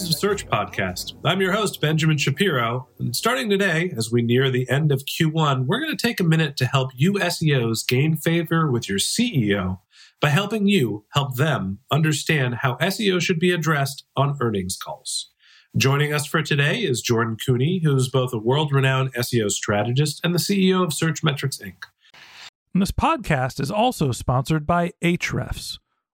Voices of Search podcast. I'm your host, Benjamin Shapiro. And starting today, as we near the end of Q1, we're going to take a minute to help you SEOs gain favor with your CEO by helping you help them understand how SEO should be addressed on earnings calls. Joining us for today is Jordan Koene, who's both a world renowned SEO strategist and the CEO of Searchmetrics Inc. And this podcast is also sponsored by Ahrefs.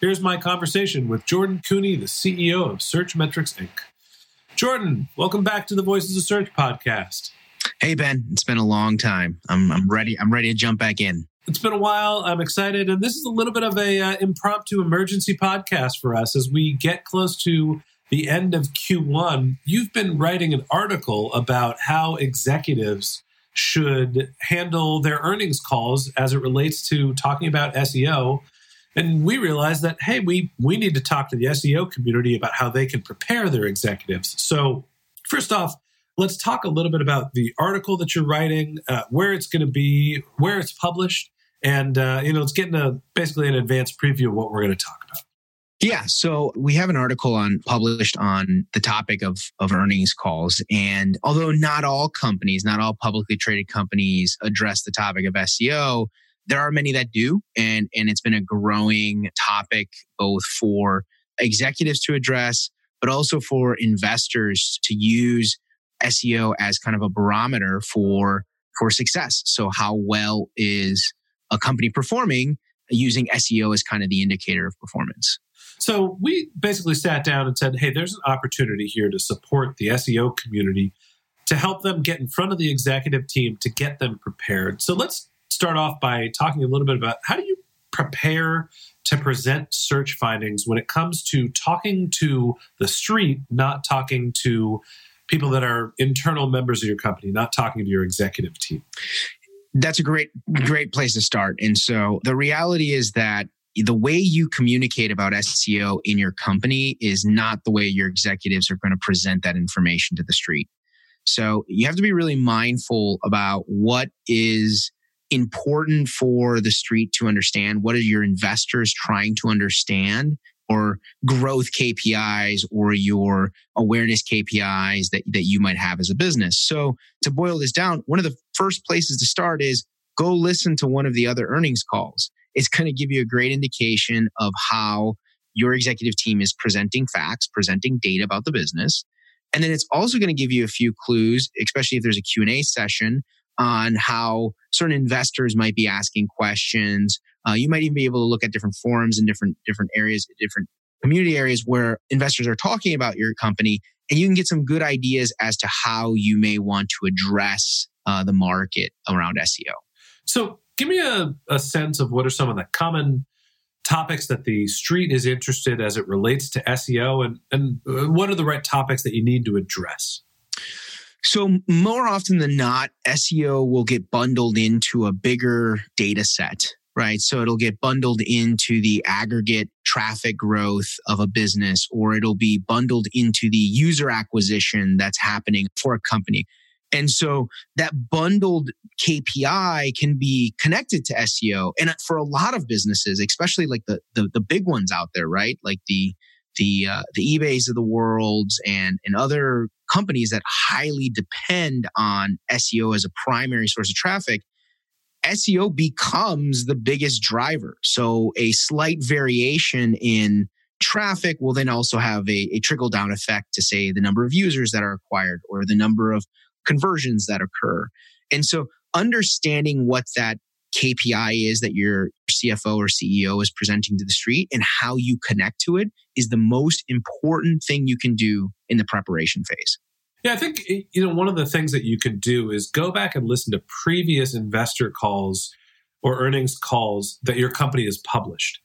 here's my conversation with Jordan Koene, the CEO of Searchmetrics Inc. Jordan, welcome back to the Voices of Search podcast. Hey Ben, it's been a long time. I'm I'm ready. I'm ready to jump back in. It's been a while. I'm excited, and this is a little bit of a uh, impromptu emergency podcast for us as we get close to the end of Q1. You've been writing an article about how executives should handle their earnings calls as it relates to talking about SEO. And we realized that hey, we we need to talk to the SEO community about how they can prepare their executives. So first off, let's talk a little bit about the article that you're writing, uh, where it's going to be, where it's published, and uh, you know, let's get into basically an advanced preview of what we're going to talk about. Yeah, so we have an article on published on the topic of of earnings calls, and although not all companies, not all publicly traded companies address the topic of SEO, there are many that do, and and it's been a growing topic both for executives to address, but also for investors to use SEO as kind of a barometer for for success. So how well is a company performing using SEO as kind of the indicator of performance? So we basically sat down and said, hey, there's an opportunity here to support the SEO community to help them get in front of the executive team to get them prepared. So let's start off by talking a little bit about how do you prepare to present search findings when it comes to talking to the street, not talking to people that are internal members of your company, not talking to your executive team? That's a great, great place to start. And so the reality is that the way you communicate about SEO in your company is not the way your executives are going to present that information to the street. So you have to be really mindful about what is important for the street to understand. What are your investors trying to understand? Or growth KPIs or your awareness KPIs that, that you might have as a business. So, to boil this down, one of the first places to start is go listen to one of the other earnings calls it's going to give you a great indication of how your executive team is presenting facts, presenting data about the business. And then it's also going to give you a few clues, especially if there's a Q&A session on how certain investors might be asking questions. Uh, you might even be able to look at different forums in different different areas, different community areas where investors are talking about your company, and you can get some good ideas as to how you may want to address uh, the market around SEO. So, give me a, a sense of what are some of the common topics that the street is interested as it relates to SEO, and and uh, what are the right topics that you need to address. So, more often than not, SEO will get bundled into a bigger data set, right? So, it'll get bundled into the aggregate traffic growth of a business, or it'll be bundled into the user acquisition that's happening for a company. And so that bundled KPI can be connected to SEO. And for a lot of businesses, especially like the, the, the big ones out there, right? Like the, the, uh, the eBays of the world and, and other companies that highly depend on SEO as a primary source of traffic, SEO becomes the biggest driver. So a slight variation in traffic will then also have a, a trickle down effect to say the number of users that are acquired or the number of conversions that occur. And so understanding what that KPI is that your CFO or CEO is presenting to the street and how you connect to it is the most important thing you can do in the preparation phase. Yeah, I think you know one of the things that you can do is go back and listen to previous investor calls or earnings calls that your company has published.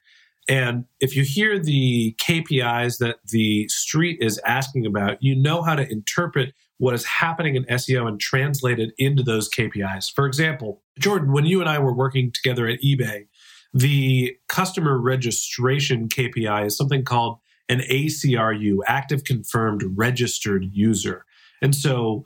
And if you hear the KPIs that the street is asking about, you know how to interpret what is happening in SEO and translate it into those KPIs. For example, Jordan, when you and I were working together at eBay, the customer registration KPI is something called an ACRU, active confirmed registered user. And so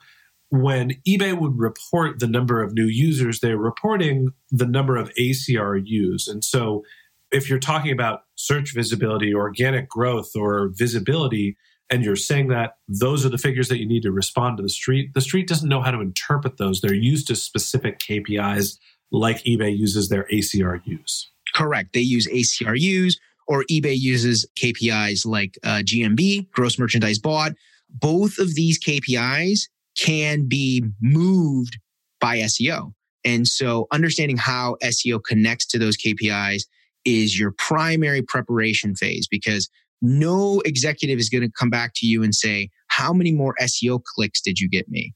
when eBay would report the number of new users, they're reporting the number of ACRUs. And so if you're talking about search visibility, organic growth, or visibility, and you're saying that those are the figures that you need to respond to the street, the street doesn't know how to interpret those. They're used to specific KPIs like eBay uses their ACRUs. Correct. They use ACRUs or eBay uses KPIs like uh, GMB, gross merchandise bought. Both of these KPIs can be moved by SEO. And so understanding how SEO connects to those KPIs is your primary preparation phase because no executive is going to come back to you and say, How many more SEO clicks did you get me?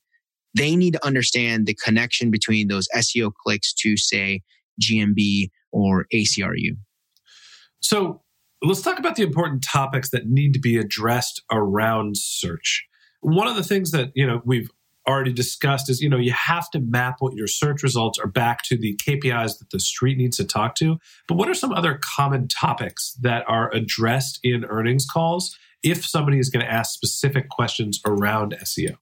They need to understand the connection between those SEO clicks to, say, GMB or ACRU. So let's talk about the important topics that need to be addressed around search. One of the things that you know we've already discussed is you know you have to map what your search results are back to the KPIs that the street needs to talk to. But what are some other common topics that are addressed in earnings calls if somebody is going to ask specific questions around SEO?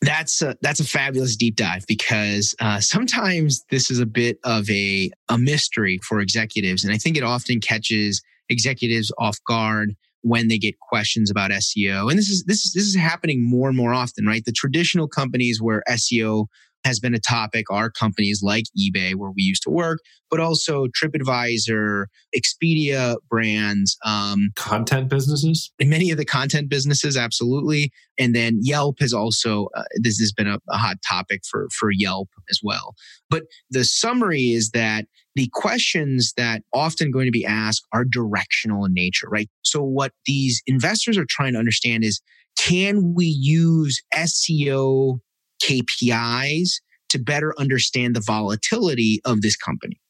That's a, that's a fabulous deep dive because uh, sometimes this is a bit of a a mystery for executives, and I think it often catches executives off guard when they get questions about SEO. And this is this is this is happening more and more often, right? The traditional companies where SEO has been a topic are companies like eBay, where we used to work, but also TripAdvisor, Expedia brands, um, content businesses, many of the content businesses, absolutely. And then Yelp has also uh, this has been a, a hot topic for for Yelp as well. But the summary is that the questions that often going to be asked are directional in nature, right? So what these investors are trying to understand is can we use SEO KPIs to better understand the volatility of this company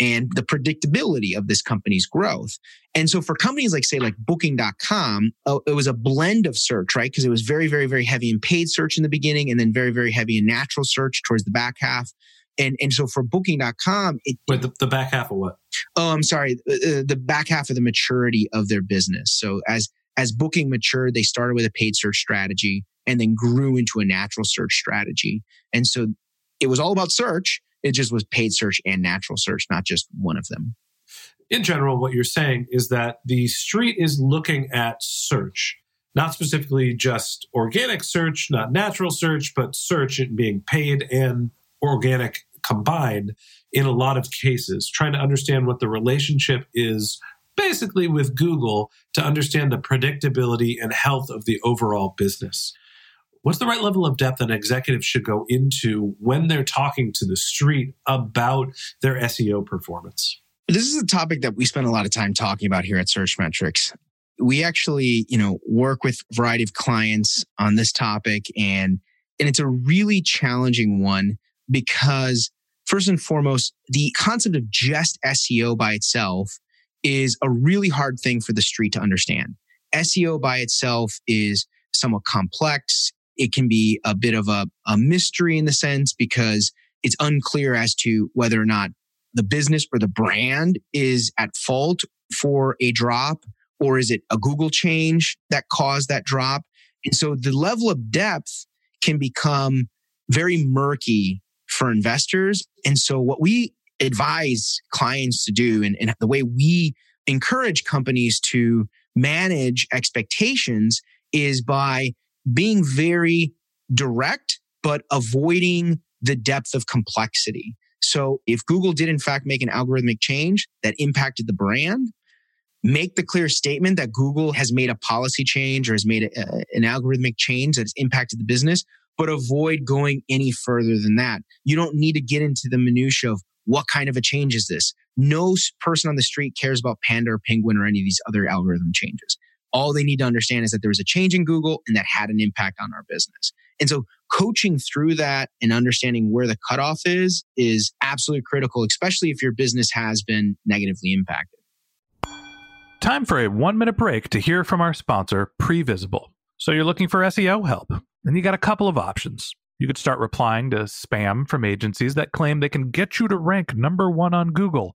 and the predictability of this company's growth. And so for companies like say like booking.com, uh, it was a blend of search, right? Because it was very, very, very heavy in paid search in the beginning and then very, very heavy in natural search towards the back half. And and so for booking.com, it Wait, the, the back half of what? Oh, I'm sorry, uh, the back half of the maturity of their business. So as as booking matured, they started with a paid search strategy and then grew into a natural search strategy. And so it was all about search. It just was paid search and natural search, not just one of them. In general, what you're saying is that the street is looking at search, not specifically just organic search, not natural search, but search and being paid and organic combined in a lot of cases, trying to understand what the relationship is basically with Google to understand the predictability and health of the overall business. What's the right level of depth an executive should go into when they're talking to the street about their SEO performance? This is a topic that we spend a lot of time talking about here at Searchmetrics. We actually, you know, work with a variety of clients on this topic and and it's a really challenging one because first and foremost, the concept of just SEO by itself is a really hard thing for the street to understand. SEO by itself is somewhat complex. It can be a bit of a, a mystery in the sense because it's unclear as to whether or not the business or the brand is at fault for a drop or is it a Google change that caused that drop? And so the level of depth can become very murky for investors. And so what we advise clients to do and, and the way we encourage companies to manage expectations is by being very direct, but avoiding the depth of complexity. So if Google did in fact make an algorithmic change that impacted the brand, make the clear statement that Google has made a policy change or has made a, an algorithmic change that's impacted the business, but avoid going any further than that. You don't need to get into the minutia of what kind of a change is this? No person on the street cares about Panda or Penguin or any of these other algorithm changes. All they need to understand is that there was a change in Google and that had an impact on our business. And so coaching through that and understanding where the cutoff is is absolutely critical, especially if your business has been negatively impacted. Time for a one minute break to hear from our sponsor, Previsible. So you're looking for SEO help, and you got a couple of options. You could start replying to spam from agencies that claim they can get you to rank number one on Google.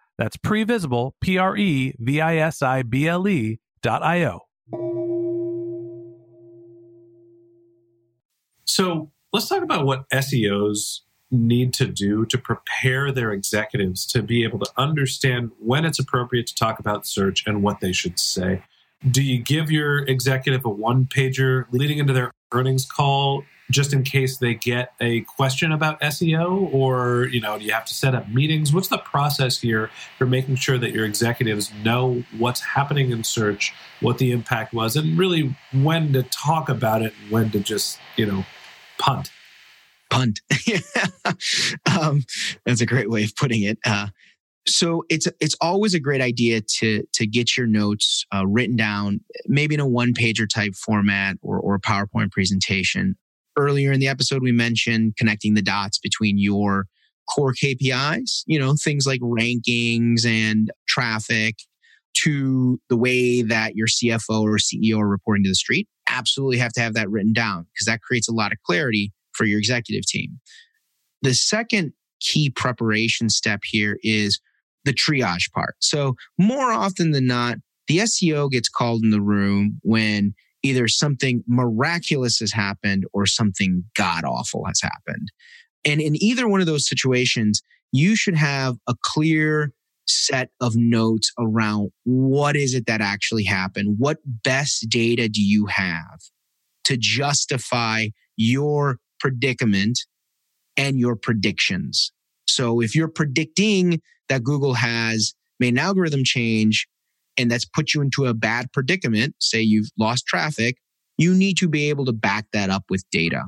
that's previsible, P R E V I S I B L E dot I O. So let's talk about what SEOs need to do to prepare their executives to be able to understand when it's appropriate to talk about search and what they should say. Do you give your executive a one pager leading into their earnings call just in case they get a question about SEO or you know do you have to set up meetings. What's the process here for making sure that your executives know what's happening in search what the impact was and really when to talk about it and when to just you know punt? Punt. Um, that's a great way of putting it. Uh, so it's it's always a great idea to to get your notes uh, written down maybe in a one pager type format or, or a powerpoint presentation earlier in the episode, we mentioned connecting the dots between your core KPIs, you know, things like rankings and traffic to the way that your CFO or CEO are reporting to the street. Absolutely have to have that written down because that creates a lot of clarity for your executive team. The second key preparation step here is the triage part. So, more often than not, the SEO gets called in the room when either something miraculous has happened or something god awful has happened. And in either one of those situations, you should have a clear set of notes around what is it that actually happened? What best data do you have to justify your predicament and your predictions? So if you're predicting that Google has made an algorithm change and that's put you into a bad predicament, say you've lost traffic, you need to be able to back that up with data.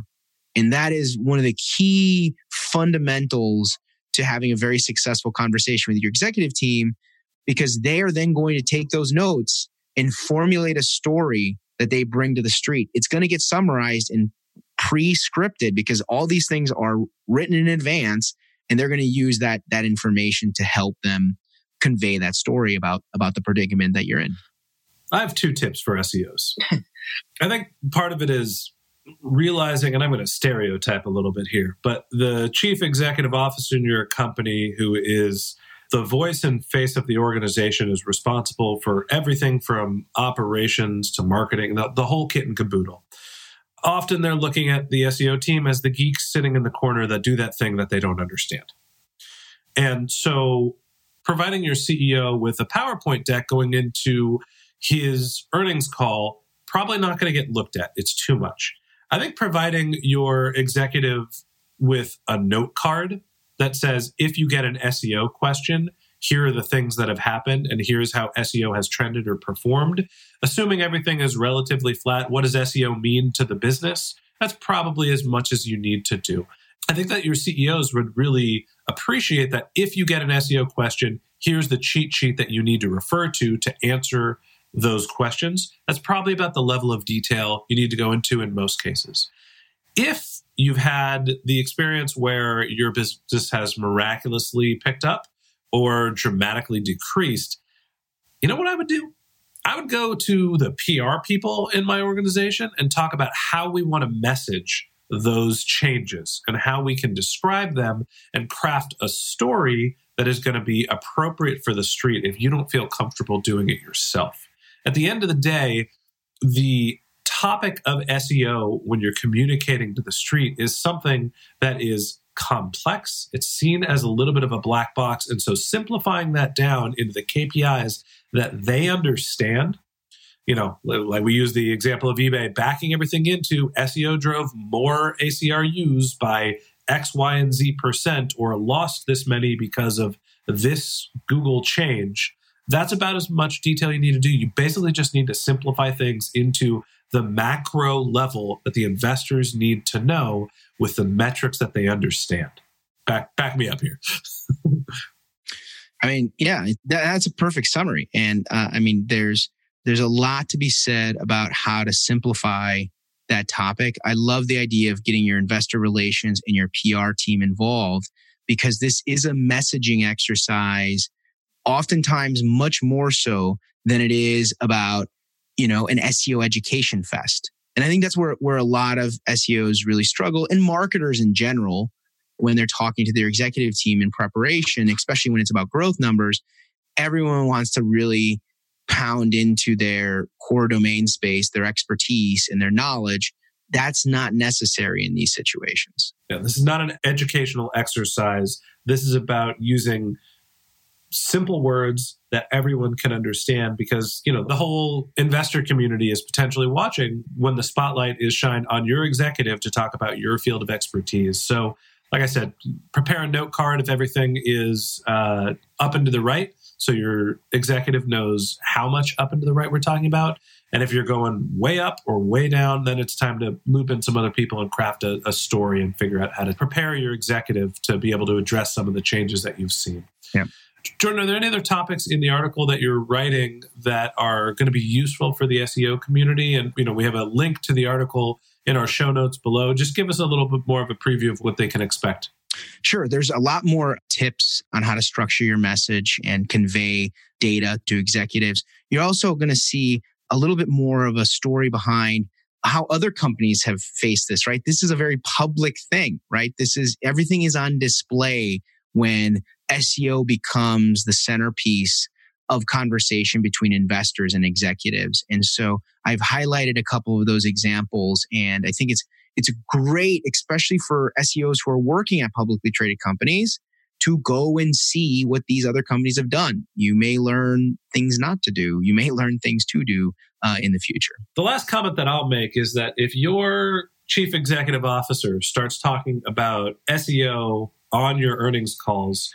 And that is one of the key fundamentals to having a very successful conversation with your executive team because they are then going to take those notes and formulate a story that they bring to the street. It's going to get summarized and pre-scripted because all these things are written in advance and they're going to use that that information to help them convey that story about about the predicament that you're in. I have two tips for SEOs. I think part of it is realizing, and I'm going to stereotype a little bit here, but the chief executive officer in your company who is the voice and face of the organization is responsible for everything from operations to marketing, the, the whole kit and caboodle. Often they're looking at the SEO team as the geeks sitting in the corner that do that thing that they don't understand. And so providing your CEO with a PowerPoint deck going into his earnings call, probably not going to get looked at. It's too much. I think providing your executive with a note card that says, if you get an SEO question, here are the things that have happened, and here's how SEO has trended or performed. Assuming everything is relatively flat, what does SEO mean to the business? That's probably as much as you need to do. I think that your CEOs would really appreciate that if you get an SEO question, here's the cheat sheet that you need to refer to to answer those questions. That's probably about the level of detail you need to go into in most cases. If you've had the experience where your business has miraculously picked up or dramatically decreased, you know what I would do? I would go to the PR people in my organization and talk about how we want to message those changes and how we can describe them and craft a story that is going to be appropriate for the street if you don't feel comfortable doing it yourself. At the end of the day, the topic of SEO when you're communicating to the street is something that is complex. It's seen as a little bit of a black box. And so simplifying that down into the KPIs that they understand, you know, like we use the example of eBay backing everything into SEO drove more ACRUs by X, Y, and Z percent or lost this many because of this Google change. That's about as much detail you need to do. You basically just need to simplify things into the macro level that the investors need to know with the metrics that they understand. Back, back me up here. I mean, yeah, that, that's a perfect summary. And uh, I mean, there's there's a lot to be said about how to simplify that topic. I love the idea of getting your investor relations and your PR team involved because this is a messaging exercise oftentimes much more so than it is about, you know, an SEO education fest. And I think that's where, where a lot of SEOs really struggle and marketers in general when they're talking to their executive team in preparation, especially when it's about growth numbers. Everyone wants to really pound into their core domain space, their expertise, and their knowledge. That's not necessary in these situations. Yeah, this is not an educational exercise. This is about using simple words that everyone can understand because you know the whole investor community is potentially watching when the spotlight is shined on your executive to talk about your field of expertise so like i said prepare a note card if everything is uh, up and to the right so your executive knows how much up and to the right we're talking about and if you're going way up or way down then it's time to loop in some other people and craft a, a story and figure out how to prepare your executive to be able to address some of the changes that you've seen yeah Jordan, are there any other topics in the article that you're writing that are going to be useful for the SEO community? And you know, we have a link to the article in our show notes below. Just give us a little bit more of a preview of what they can expect. Sure. There's a lot more tips on how to structure your message and convey data to executives. You're also going to see a little bit more of a story behind how other companies have faced this, right? This is a very public thing, right? This is everything is on display when SEO becomes the centerpiece of conversation between investors and executives. And so I've highlighted a couple of those examples and I think it's it's great especially for SEOs who are working at publicly traded companies to go and see what these other companies have done. You may learn things not to do. You may learn things to do uh, in the future. The last comment that I'll make is that if your chief executive officer starts talking about SEO on your earnings calls,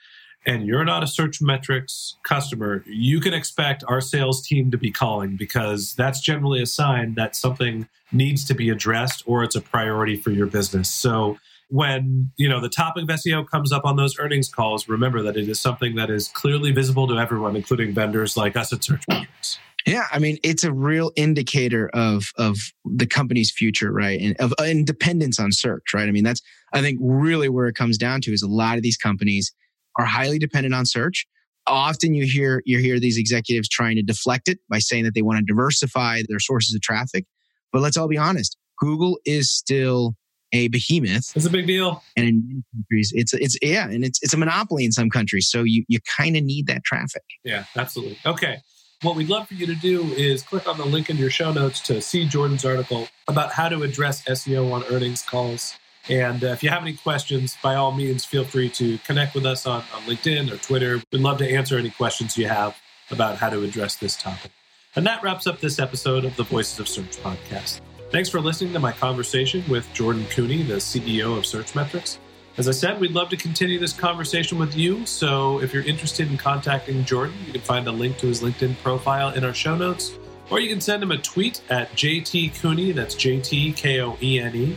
and you're not a search metrics customer, you can expect our sales team to be calling because that's generally a sign that something needs to be addressed or it's a priority for your business. So when you know the topic of SEO comes up on those earnings calls, remember that it is something that is clearly visible to everyone, including vendors like us at Search Metrics. Yeah, I mean, it's a real indicator of of the company's future, right? And of and dependence on search, right? I mean, that's I think really where it comes down to is a lot of these companies are highly dependent on search. Often you hear you hear these executives trying to deflect it by saying that they want to diversify their sources of traffic. But let's all be honest, Google is still a behemoth. It's a big deal. And in many countries, it's it's yeah, and it's it's a monopoly in some countries. So you you kind of need that traffic. Yeah, absolutely. Okay. What we'd love for you to do is click on the link in your show notes to see Jordan's article about how to address SEO on earnings calls. And uh, if you have any questions, by all means, feel free to connect with us on, on LinkedIn or Twitter. We'd love to answer any questions you have about how to address this topic. And that wraps up this episode of the Voices of Search podcast. Thanks for listening to my conversation with Jordan Koene, the CEO of Searchmetrics. As I said, we'd love to continue this conversation with you. So if you're interested in contacting Jordan, you can find a link to his LinkedIn profile in our show notes, or you can send him a tweet at JT Koene, that's J T K O E N E.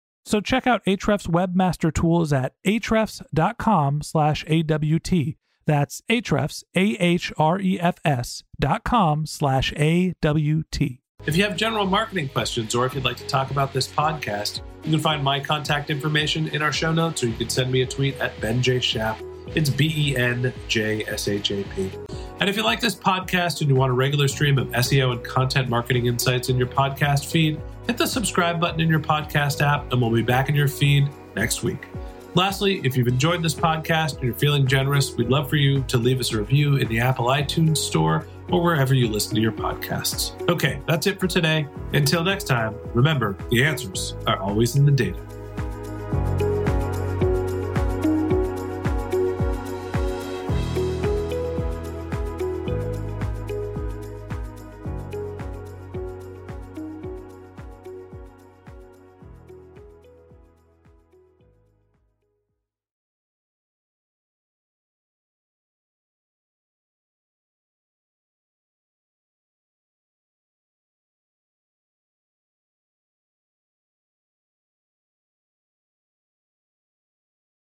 So check out Ahrefs Webmaster Tools at ahrefs.com slash AWT. That's Ahrefs, A-H-R-E-F-S dot com slash A-W-T. If you have general marketing questions or if you'd like to talk about this podcast, you can find my contact information in our show notes or you can send me a tweet at Ben J. Shap. It's B E N J S H A P. And if you like this podcast and you want a regular stream of SEO and content marketing insights in your podcast feed, hit the subscribe button in your podcast app and we'll be back in your feed next week. Lastly, if you've enjoyed this podcast and you're feeling generous, we'd love for you to leave us a review in the Apple iTunes store or wherever you listen to your podcasts. Okay, that's it for today. Until next time, remember the answers are always in the data.